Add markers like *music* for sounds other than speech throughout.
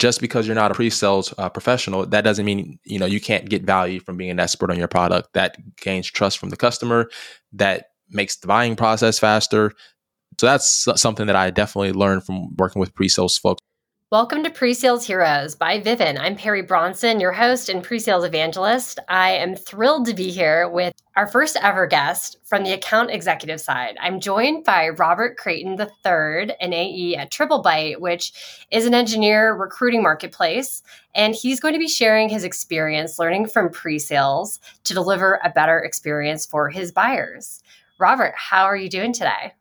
just because you're not a pre-sales uh, professional, that doesn't mean you know you can't get value from being an expert on your product. That gains trust from the customer. That makes the buying process faster. So that's something that I definitely learned from working with pre-sales folks. Welcome to Pre-Sales Heroes by Vivun. I'm Perry Bronson, your host and pre-sales evangelist. I am thrilled to be here with our first ever guest from the account executive side. I'm joined by Robert Creighton III, an AE at Triple TripleByte, which is an engineer recruiting marketplace. And he's going to be sharing his experience learning from pre-sales to deliver a better experience for his buyers. Robert, how are you doing today?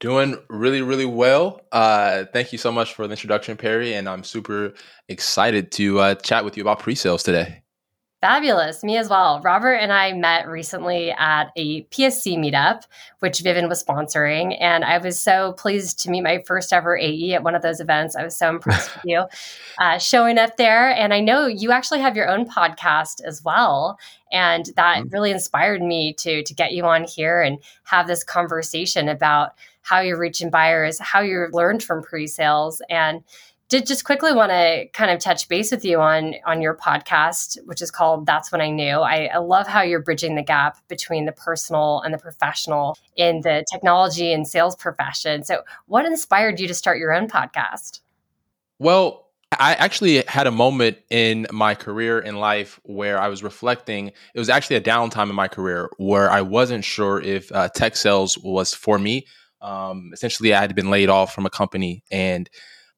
Doing really, really well. Uh, thank you so much for the introduction, Perry. And I'm super excited to uh, chat with you about pre sales today. Fabulous. Me as well. Robert and I met recently at a PSC meetup, which Vivun was sponsoring. And I was so pleased to meet my first ever AE at one of those events. I was so impressed *laughs* with you uh, showing up there. And I know you actually have your own podcast as well. And that mm-hmm. really inspired me to, to get you on here and have this conversation about how you're reaching buyers, how you've learned from pre sales. And did just quickly want to kind of touch base with you on on your podcast which is called that's when i knew. I, I, love how you're bridging the gap between the personal and the professional in the technology and sales profession. So what inspired you to start your own podcast? Well i actually had a moment in my career in life where i was reflecting. It was actually a downtime in my career where i wasn't sure if uh, tech sales was for me um, essentially i had been laid off from a company and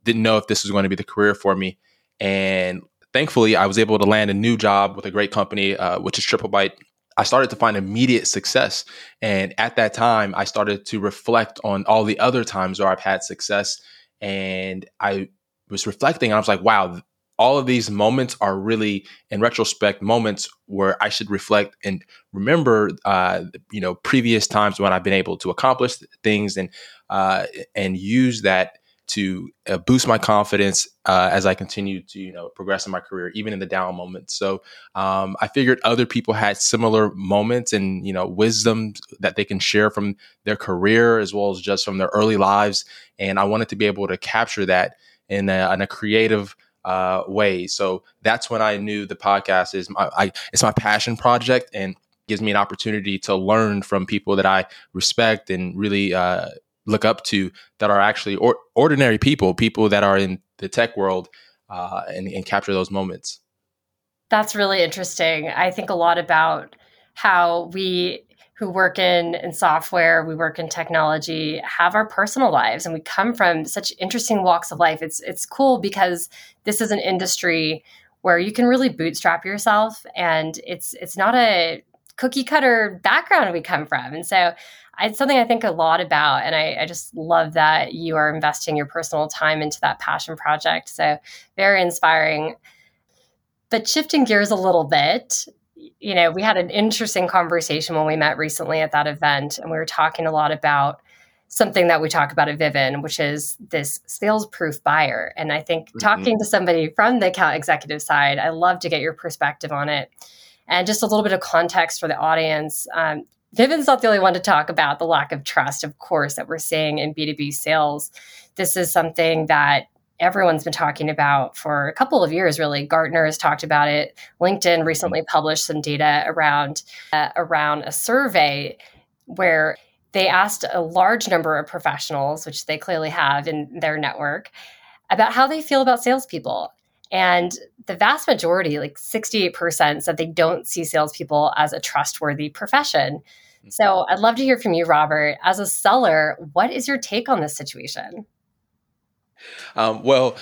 didn't know if this was going to be the career for me. And thankfully, I was able to land a new job with a great company, uh, which is TripleByte. I started to find immediate success. And at that time, I started to reflect on all the other times where I've had success. And I was reflecting, and I was like, wow, all of these moments are really, in retrospect, moments where I should reflect and remember, uh, you know, previous times when I've been able to accomplish things and uh, and use that to uh, boost my confidence uh, as I continue to you know progress in my career, even in the down moments. So um, I figured other people had similar moments and you know wisdom that they can share from their career as well as just from their early lives, and I wanted to be able to capture that in a, in a creative. Uh, way, so that's when I knew the podcast is my I, it's my passion project, and gives me an opportunity to learn from people that I respect and really uh, look up to that are actually or, ordinary people, people that are in the tech world, uh, and, and capture those moments. That's really interesting. I think a lot about how we who work in in software, we work in technology, have our personal lives, and we come from such interesting walks of life. It's it's cool because this is an industry where you can really bootstrap yourself, and it's it's not a cookie cutter background we come from, and so it's something I think a lot about. And I, I, just love that you are investing your personal time into that passion project. So, very inspiring. But shifting gears a little bit, you know, we had an interesting conversation when we met recently at that event, and we were talking a lot about something that we talk about at Vivun, which is this sales proof buyer. And I think mm-hmm. talking to somebody from the account executive side, I love to get your perspective on it. And just a little bit of context for the audience. Um, Vivun's not the only one to talk about the lack of trust, of course, that we're seeing in B2B sales. This is something that everyone's been talking about for a couple of years really gartner has talked about it linkedin recently published some data around uh, around a survey where they asked a large number of professionals which they clearly have in their network about how they feel about salespeople and the vast majority, like 68%, said they don't see salespeople as a trustworthy profession. Mm-hmm. So I'd love to hear from you, Robert. As a seller, what is your take on this situation? Um, well,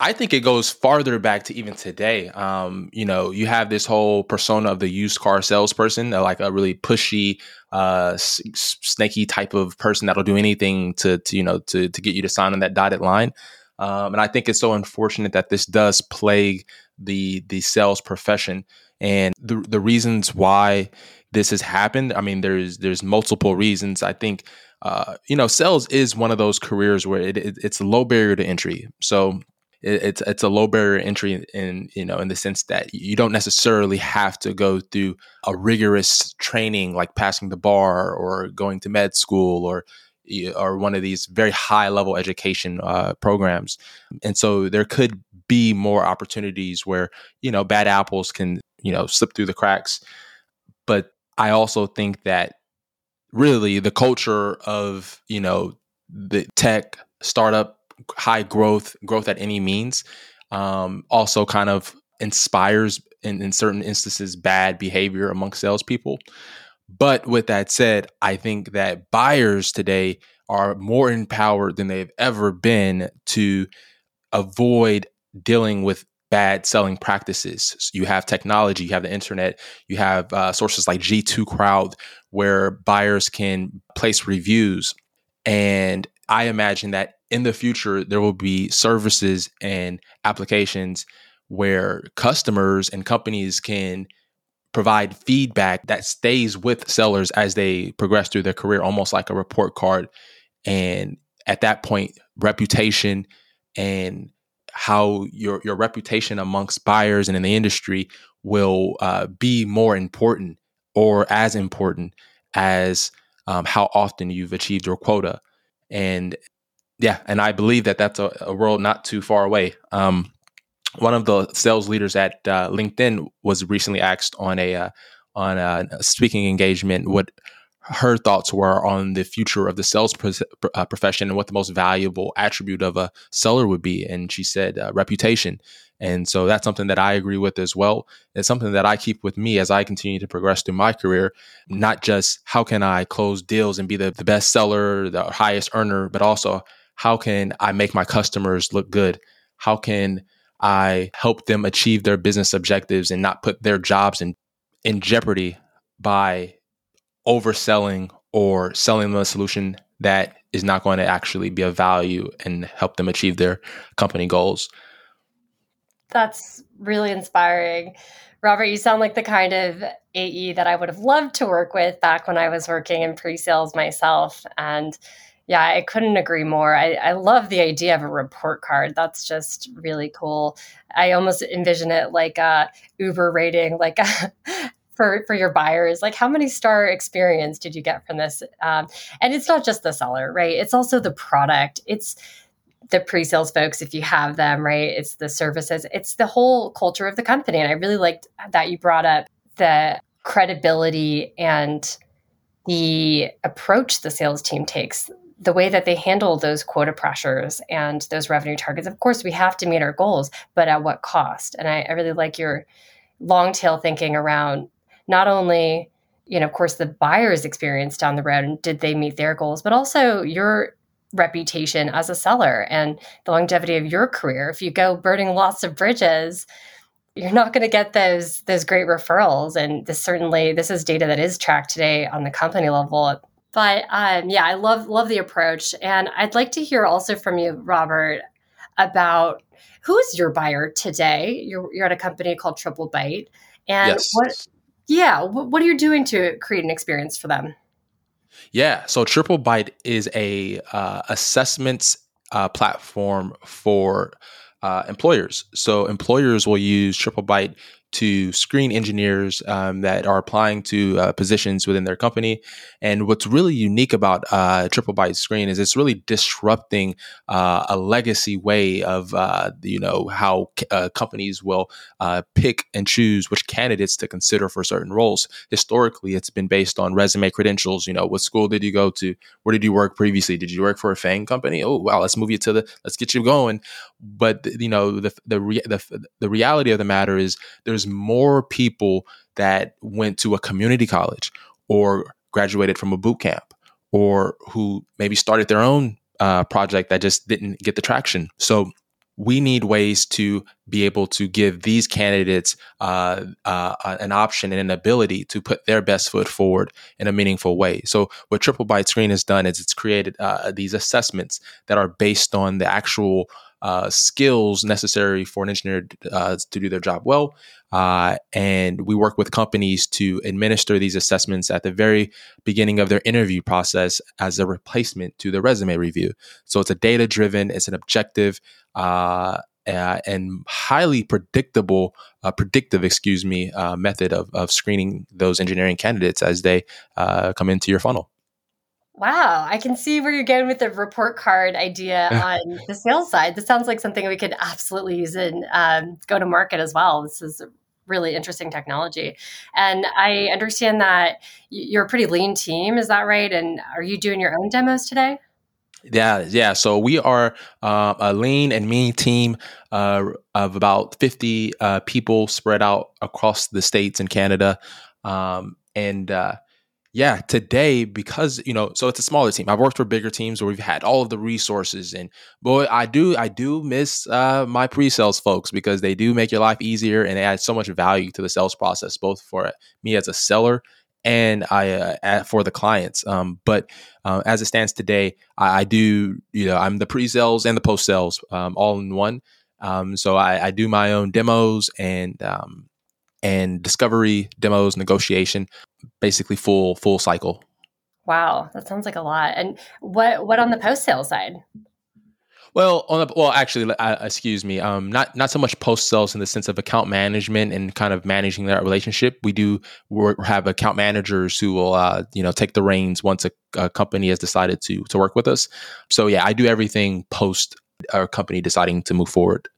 I think it goes farther back to even today. Um, you know, you have this whole persona of the used car salesperson, like a really pushy, uh, snaky type of person that'll do anything to, to you know, to to get you to sign on that dotted line. Um, and I think it's so unfortunate that this does plague the the sales profession. And the the reasons why this has happened, I mean, there's there's multiple reasons. I think uh, you know, sales is one of those careers where it, it, it's a low barrier to entry. So it's it's a low barrier entry in you know in the sense that you don't necessarily have to go through a rigorous training like passing the bar or going to med school or or one of these very high level education uh, programs. And so there could be more opportunities where, you know, bad apples can, you know, slip through the cracks. But I also think that really the culture of, you know, the tech startup, high growth, growth at any means, um, also kind of inspires in, in certain instances bad behavior among salespeople. But with that said, I think that buyers today are more empowered than they've ever been to avoid dealing with bad selling practices. You have technology, you have the internet, you have uh, sources like G2 Crowd where buyers can place reviews. And I imagine that in the future, there will be services and applications where customers and companies can provide feedback that stays with sellers as they progress through their career, almost like a report card. And at that point, reputation and how your your reputation amongst buyers and in the industry will uh, be more important or as important as um, how often you've achieved your quota. And yeah, and I believe that that's a, a world not too far away. Um, one of the sales leaders at uh, LinkedIn was recently asked on a uh, on a speaking engagement what her thoughts were on the future of the sales uh, profession and what the most valuable attribute of a seller would be, and she said uh, reputation. And so that's something that I agree with as well. It's something that I keep with me as I continue to progress through my career. Not just how can I close deals and be the, the best seller, the highest earner, but also how can I make my customers look good? How can I help them achieve their business objectives and not put their jobs in, in jeopardy by overselling or selling them a solution that is not going to actually be of value and help them achieve their company goals. That's really inspiring. Robert, you sound like the kind of AE that I would have loved to work with back when I was working in pre sales myself. And yeah, I couldn't agree more. I, I love the idea of a report card. That's just really cool. I almost envision it like a Uber rating, like a, for for your buyers. Like, how many star experience did you get from this? Um, and it's not just the seller, right? It's also the product. It's the pre-sales folks if you have them right it's the services it's the whole culture of the company and i really liked that you brought up the credibility and the approach the sales team takes the way that they handle those quota pressures and those revenue targets. Of course, we have to meet our goals, but at what cost? And I, I really like your long tail thinking around not only, you know, of course, the buyer's experience down the road and did they meet their goals, but also your reputation as a seller and the longevity of your career. If you go burning lots of bridges, you're not going to get those those great referrals and this certainly this is data that is tracked today on the company level but um, yeah, I love love the approach, and I'd like to hear also from you, Robert, about who is your buyer today. You're you're at a company called triple Triplebyte, and yes. what? Yeah, what, are you doing to create an experience for them? Yeah, so Triplebyte is a uh, assessments uh, platform for uh, employers. So employers will use Triplebyte to screen engineers um, that are applying to uh, positions within their company. And what's really unique about uh, Triplebyte Screen is it's really disrupting uh, a legacy way of uh, you know how uh, companies will uh, pick and choose which candidates to consider for certain roles. Historically, it's been based on resume credentials. You know, what school did you go to? Where did you work previously? Did you work for a FANG company? Oh, wow, let's move you to the let's get you going. But you know, the the the, the reality of the matter is there's more people that went to a community college or graduated from a boot camp or who maybe started their own uh, project that just didn't get the traction. So we need ways to be able to give these candidates uh, uh, an option and an ability to put their best foot forward in a meaningful way. So, what Triplebyte Screen has done is it's created uh, these assessments that are based on the actual uh, skills necessary for an engineer uh, to do their job well. Uh, and we work with companies to administer these assessments at the very beginning of their interview process as a replacement to the resume review. So it's a data driven, it's an objective, uh, uh, and highly predictable, uh, predictive, excuse me, method of, of screening those engineering candidates as they come into your funnel. Wow, I can see where you're going with the report card idea *laughs* on the sales side. This sounds like something we could absolutely use in um, go to market as well. This is really interesting technology. And I understand that you're a pretty lean team. Is that right? And are you doing your own demos today? Yeah, yeah. So we are uh, a lean and mean team uh, of about 50 uh, people spread out across the states and Canada. Um, and uh, yeah, today because you know, so it's a smaller team. I've worked for bigger teams where we've had all of the resources, and boy, I do I do miss uh, my pre-sales folks because they do make your life easier and they add so much value to the sales process, both for me as a seller and I uh, for the clients. Um, but uh, as it stands today, I, I, do you know I'm the pre-sales and the post-sales um, all in one. Um, so I, I, do my own demos and um, and discovery demos, negotiation, basically full full cycle. Wow, that sounds like a lot. And what what on the post sale side? Well, on the well, actually, uh, excuse me, um, not not so much post sales in the sense of account management and kind of managing that relationship. We do have account managers who will, uh, you know, take the reins once a, a, company has decided to to work with us. So yeah, I do everything post our company deciding to move forward.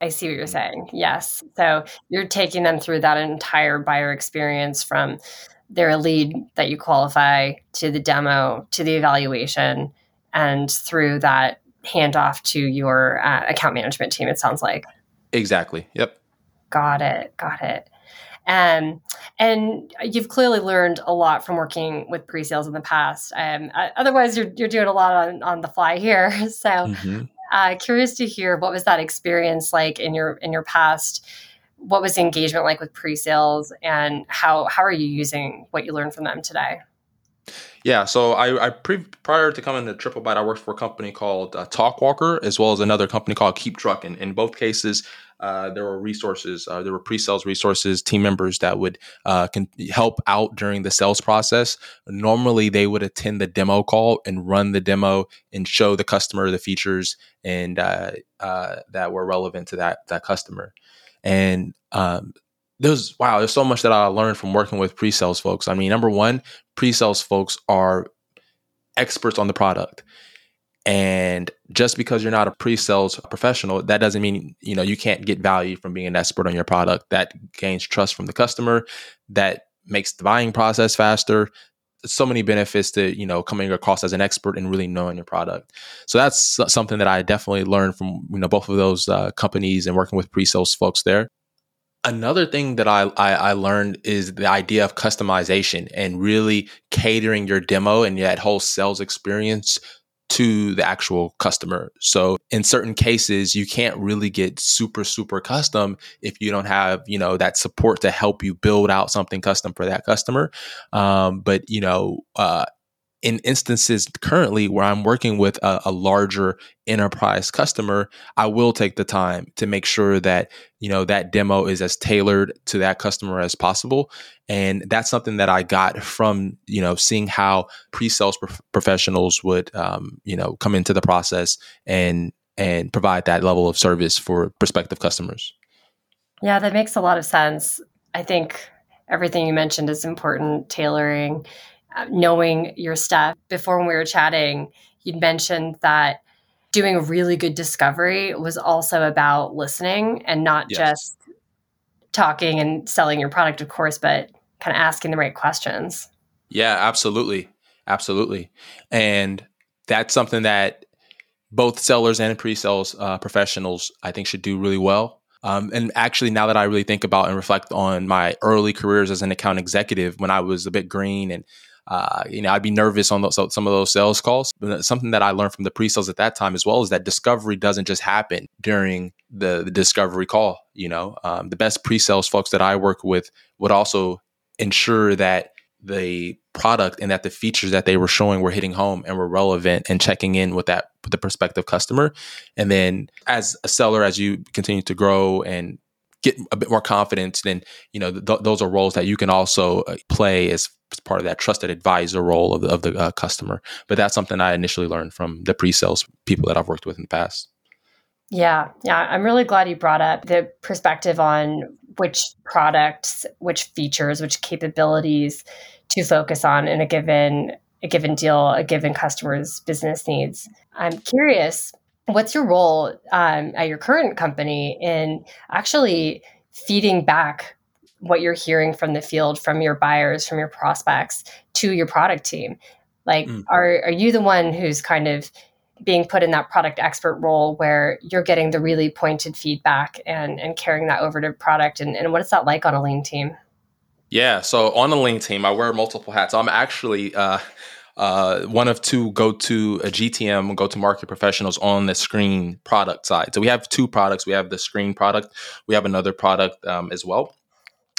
I see what you're saying. Yes. So you're taking them through that entire buyer experience from their lead that you qualify to the demo to the evaluation and through that handoff to your uh, account management team, it sounds like. Exactly. Yep. Got it. Got it. Um, and you've clearly learned a lot from working with pre-sales in the past. Um, otherwise, you're, you're doing a lot on, on the fly here. *laughs* So, mm-hmm. Uh, curious to hear what was that experience like in your in your past. What was engagement like with pre-sales, and how how are you using what you learned from them today? Yeah, so I, I pre, prior to coming to Triple TripleByte, I worked for a company called uh, Talkwalker, as well as another company called KeepTruckin. In both cases, uh, there were resources, uh, there were pre-sales resources, team members that would uh, can help out during the sales process. Normally, they would attend the demo call and run the demo and show the customer the features and uh, uh, that were relevant to that that customer. And um, there's wow, there's so much that I learned from working with pre-sales folks. I mean, number one, pre-sales folks are experts on the product. And just because you're not a pre-sales professional, that doesn't mean you know you can't get value from being an expert on your product. That gains trust from the customer. That makes the buying process faster. So many benefits to you know coming across as an expert and really knowing your product. So that's something that I definitely learned from you know both of those uh, companies and working with pre-sales folks there. Another thing that I, I, I learned is the idea of customization and really catering your demo and that whole sales experience to the actual customer. So in certain cases, you can't really get super, super custom if you don't have, you know, that support to help you build out something custom for that customer. Um, but, you know, uh, in instances currently where I'm working with a, a, larger enterprise customer, I will take the time to make sure that you know that demo is as tailored to that customer as possible, and that's something that I got from you know seeing how pre-sales prof- professionals would um, you know come into the process and and provide that level of service for prospective customers. Yeah, that makes a lot of sense. I think everything you mentioned is important. Tailoring knowing your stuff. Before when we were chatting, you'd mentioned that doing a really good discovery was also about listening and not yes. just talking and selling your product, of course, but kind of asking the right questions. Yeah, absolutely. Absolutely. And that's something that both sellers and pre-sales uh, professionals, I think, should do really well. Um, and actually, now that I really think about and reflect on my early careers as an account executive, when I was a bit green and uh, you know, I'd be nervous on those, some of those sales calls. But something that I learned from the pre-sales at that time as well is that discovery doesn't just happen during the, the discovery call. You know, um, the best pre-sales folks that I work with would also ensure that the product and that the features that they were showing were hitting home and were relevant and checking in with that with the prospective customer. And then as a seller, as you continue to grow and get a bit more confidence, then you know th- those are roles that you can also uh, play as part of that trusted advisor role of the, of the uh, customer. But that's something I initially learned from the pre-sales people that I've worked with in the past. Yeah, yeah, I'm really glad you brought up the perspective on which products, which features, which capabilities to focus on in a given a given deal, a given customer's business needs. I'm curious, what's your role um, at your current company in actually feeding back what you're hearing from the field, from your buyers, from your prospects to your product team? Like, mm. are, are you the one who's kind of being put in that product expert role where you're getting the really pointed feedback and, and carrying that over to product? And, and what is that like on a lean team? Yeah, so on the lean team, I wear multiple hats. I'm actually uh, uh, one of two go to a GTM, go to market professionals on the screen product side. So we have two products. We have the screen product. We have another product um, as well.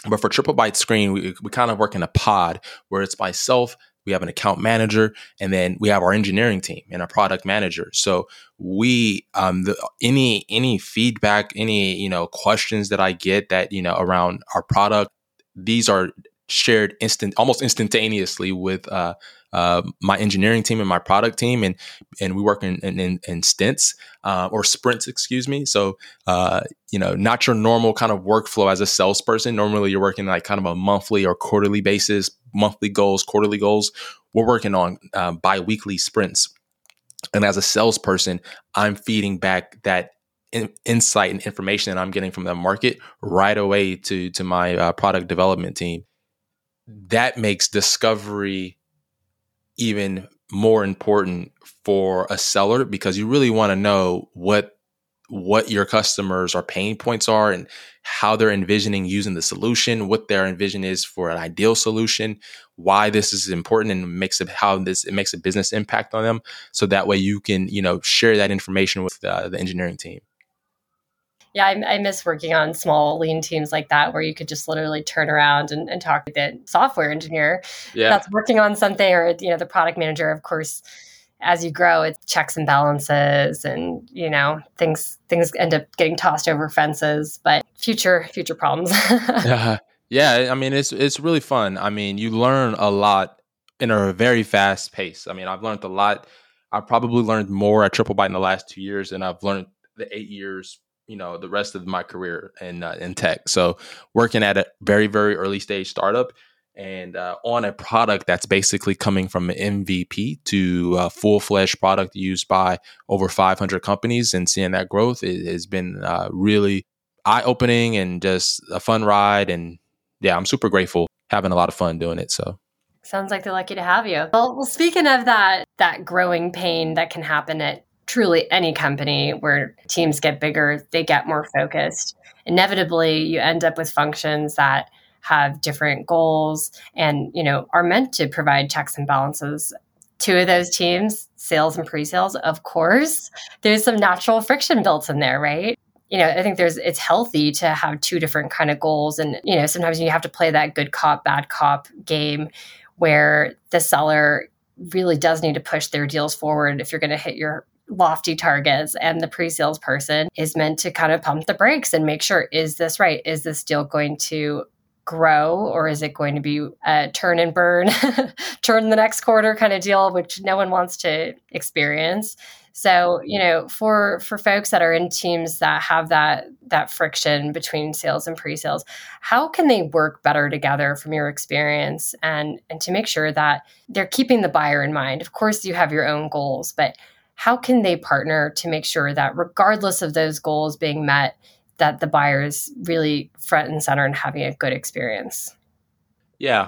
But for TripleByte Screen, we, we kind of work in a pod where it's myself, we have an account manager, and then we have our engineering team and a product manager. So we um the, any any feedback, any you know questions that I get that you know around our product, these are shared instant almost instantaneously with uh uh, my engineering team and my product team, and and we work in in, in stints uh, or sprints, excuse me. So uh, you know, not your normal kind of workflow as a salesperson. Normally, you're working like kind of a monthly or quarterly basis, monthly goals, quarterly goals. We're working on uh, biweekly sprints, and as a salesperson, I'm feeding back that in, insight and information that I'm getting from the market right away to to my uh, product development team. That makes discovery even more important for a seller because you really want to know what what your customers are pain points are and how they're envisioning using the solution, what their envision is for an ideal solution, why this is important and makes it how this it makes a business impact on them. So that way you can, you know, share that information with uh, the engineering team yeah, I, I, miss working on small lean teams like that where you could just literally turn around and, and talk to the software engineer yeah. that's working on something or, you know, the product manager, of course, as you grow, it's checks and balances and, you know, things, things end up getting tossed over fences, but future, future problems. *laughs* *laughs* yeah. Yeah. I mean, it's, it's really fun. I mean, you learn a lot in a very fast pace. I mean, I've learned a lot. I probably learned more at triple TripleByte in the last two years than I've learned the eight years you know the rest of my career in uh, in tech. So working at a very very early stage startup and uh, on a product that's basically coming from an MVP to a full fledged product used by over 500 companies and seeing that growth has been uh, really eye opening and just a fun ride. And yeah, I'm super grateful, having a lot of fun doing it. So. Sounds like they're lucky to have you. Well, well, speaking of that, that growing pain that can happen at truly any company where teams get bigger, they get more focused. Inevitably, you end up with functions that have different goals and, you know, are meant to provide checks and balances. Two of those teams, sales and pre-sales, of course, there's some natural friction built in there, right? you know i think there's it's healthy to have two different kind of goals and you know sometimes you have to play that good cop bad cop game where the seller really does need to push their deals forward if you're going to hit your lofty targets and the pre-sales person is meant to kind of pump the brakes and make sure is this right? Is this deal going to grow or is it going to be a turn and burn *laughs* turn the next quarter kind of deal which no one wants to experience? So you know for for folks that are in teams that have that that friction between sales and pre-sales how can they work better together from your experience and and to make sure that they're keeping the buyer in mind? Of course you have your own goals but how can they partner to make sure that regardless of those goals being met that the buyer is really front and center and having a good experience? Yeah.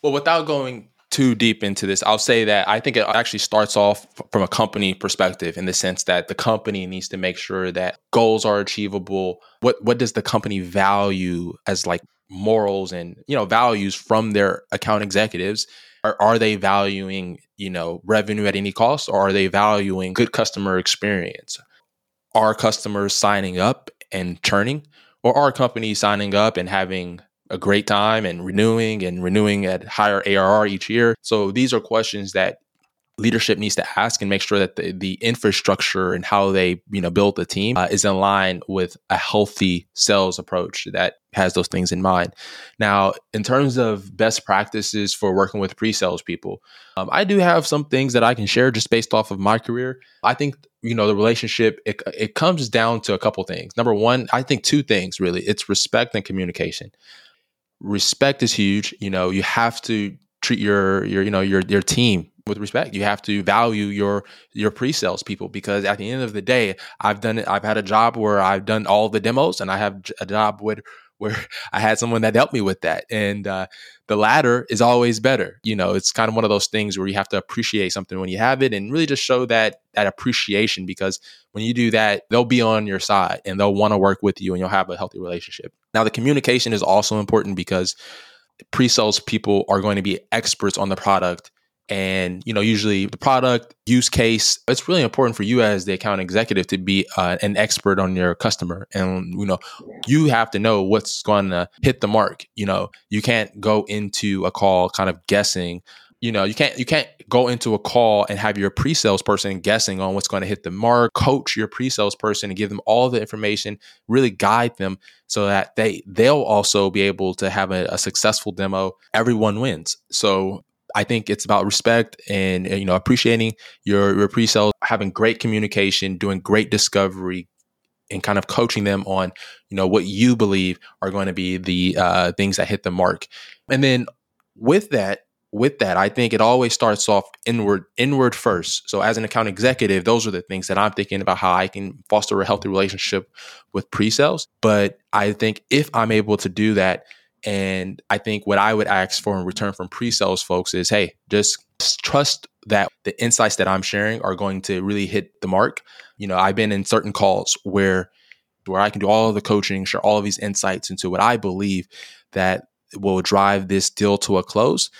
Well without going too deep into this i'll say that i think it actually starts off from a company perspective in the sense that the company needs to make sure that goals are achievable. What what does the company value as like morals and you know values from their account executives are, are they valuing you know revenue at any cost or are they valuing good customer experience are customers signing up and churning or are companies signing up and having a great time and renewing and renewing at higher ARR each year. So these are questions that leadership needs to ask and make sure that the, the infrastructure and how they you know build the team uh, is in line with a healthy sales approach that has those things in mind. Now in terms of best practices for working with pre-sales people um, i do have some things that i can share just based off of my career. I think you know the relationship it, it comes down to a couple things. Number one i think two things really. It's respect and communication. Respect is huge. You know you have to treat your your you know your your team with respect. You have to value your your pre-sales people because at the end of the day, I've done it. I've had a job where I've done all the demos, and I have a job with where *laughs* I had someone that helped me with that. And uh, the latter is always better. You know, it's kind of one of those things where you have to appreciate something when you have it, and really just show that that appreciation because when you do that, they'll be on your side and they'll want to work with you, and you'll have a healthy relationship. Now, the communication is also important because pre-sales people are going to be experts on the product and you know usually the product use case it's really important for you as the account executive to be uh, an expert on your customer. And you know you have to know what's going to hit the mark you know. You can't go into a call kind of guessing you know you can't you can't go into a call and have your pre-sales person guessing on what's going to hit the mark. Coach your pre-sales person and give them all the information really guide them so that they they'll also be able to have a, a successful demo. Everyone wins. So I think it's about respect and you know appreciating your your pre-sales, having great communication, doing great discovery, and kind of coaching them on you know what you believe are going to be the uh, things that hit the mark. And then with that, with that, I think it always starts off inward, inward first. So as an account executive, those are the things that I'm thinking about how I can foster a healthy relationship with pre-sales. But I think if I'm able to do that and I think what I would ask for in return from pre sales folks is hey, just trust that the insights that I'm sharing are going to really hit the mark. You know, I've been in certain calls where where I can do all of the coaching, share all of these insights into what I believe that will drive this deal to a close.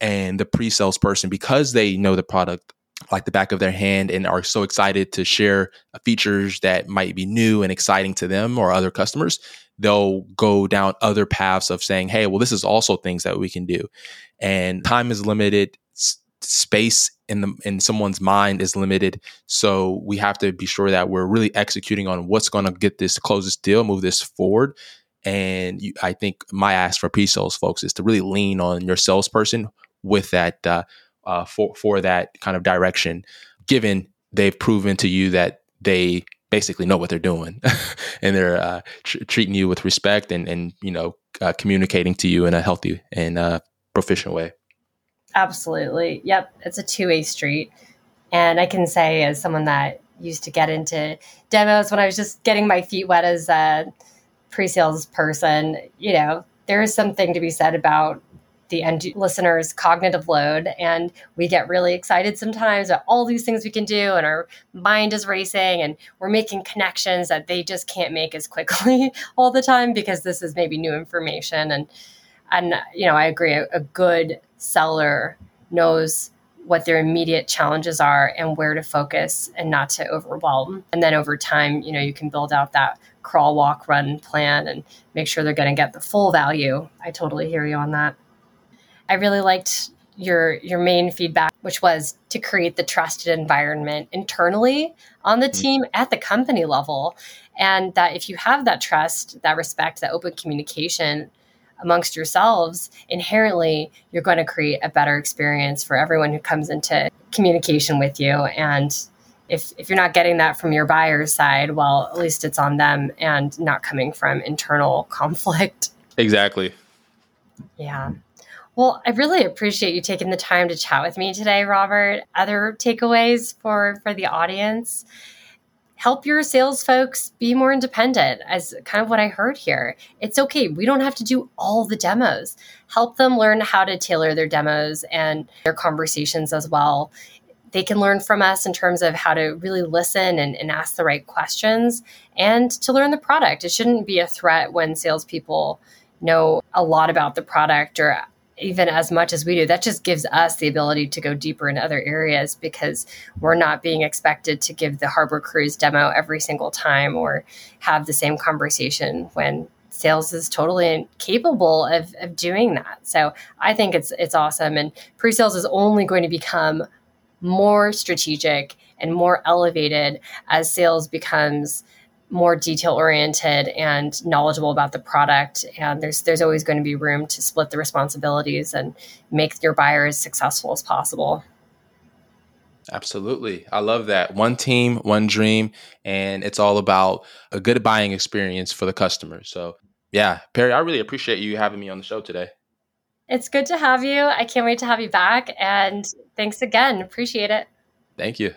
And the pre-sales person, because they know the product like the back of their hand and are so excited to share features that might be new and exciting to them or other customers, they'll go down other paths of saying, hey, well, this is also things that we can do. And time is limited, s- space in the in someone's mind is limited. So we have to be sure that we're really executing on what's going to get this close this deal, move this forward. And you, I think my ask for pre-sales folks is to really lean on your salesperson with that uh, uh, for for that kind of direction, given they've proven to you that they basically know what they're doing. *laughs* And they're uh, tr- treating you with respect and, and you know uh, communicating to you in a healthy and uh, proficient way. Absolutely. Yep. It's a two-way street. And i can say as someone that used to get into demos when i was just getting my feet wet as a pre-sales person you know there is something to be said about the end listener's cognitive load. And we get really excited sometimes about all these things we can do, and our mind is racing, and we're making connections that they just can't make as quickly *laughs* all the time because this is maybe new information. And and you know, I agree. A, a good seller knows what their immediate challenges are and where to focus and not to overwhelm. And then over time, you know, you can build out that crawl, walk, run plan and make sure they're going to get the full value. I totally hear you on that. I really liked your your main feedback which was to create the trusted environment internally on the mm-hmm. team at the company level. And that if you have that trust that respect that open communication amongst yourselves inherently you're going to create a better experience for everyone who comes into communication with you. And if, if you're not getting that from your buyer's side well at least it's on them and not coming from internal *laughs* conflict. Exactly. Yeah well, I really appreciate you taking the time to chat with me today, Robert. Other takeaways for for the audience? Help your sales folks be more independent, as kind of what I heard here. It's okay. We don't have to do all the demos. Help them learn how to tailor their demos and their conversations as well. They can learn from us in terms of how to really listen and, and ask the right questions and to learn the product. It shouldn't be a threat when salespeople know a lot about the product or even as much as we do, that just gives us the ability to go deeper in other areas because we're not being expected to give the Harbor Cruise demo every single time or have the same conversation when sales is totally capable of, of doing that. So I think it's it's awesome. And pre-sales is only going to become more strategic and more elevated as sales becomes more detail oriented and knowledgeable about the product and there's there's always going to be room to split the responsibilities and make your buyer as successful as possible Absolutely. I love that. One team, one dream, and it's all about a good buying experience for the customer. So, yeah, Perry, I really appreciate you having me on the show today. It's good to have you. I can't wait to have you back. And thanks again. Appreciate it. Thank you.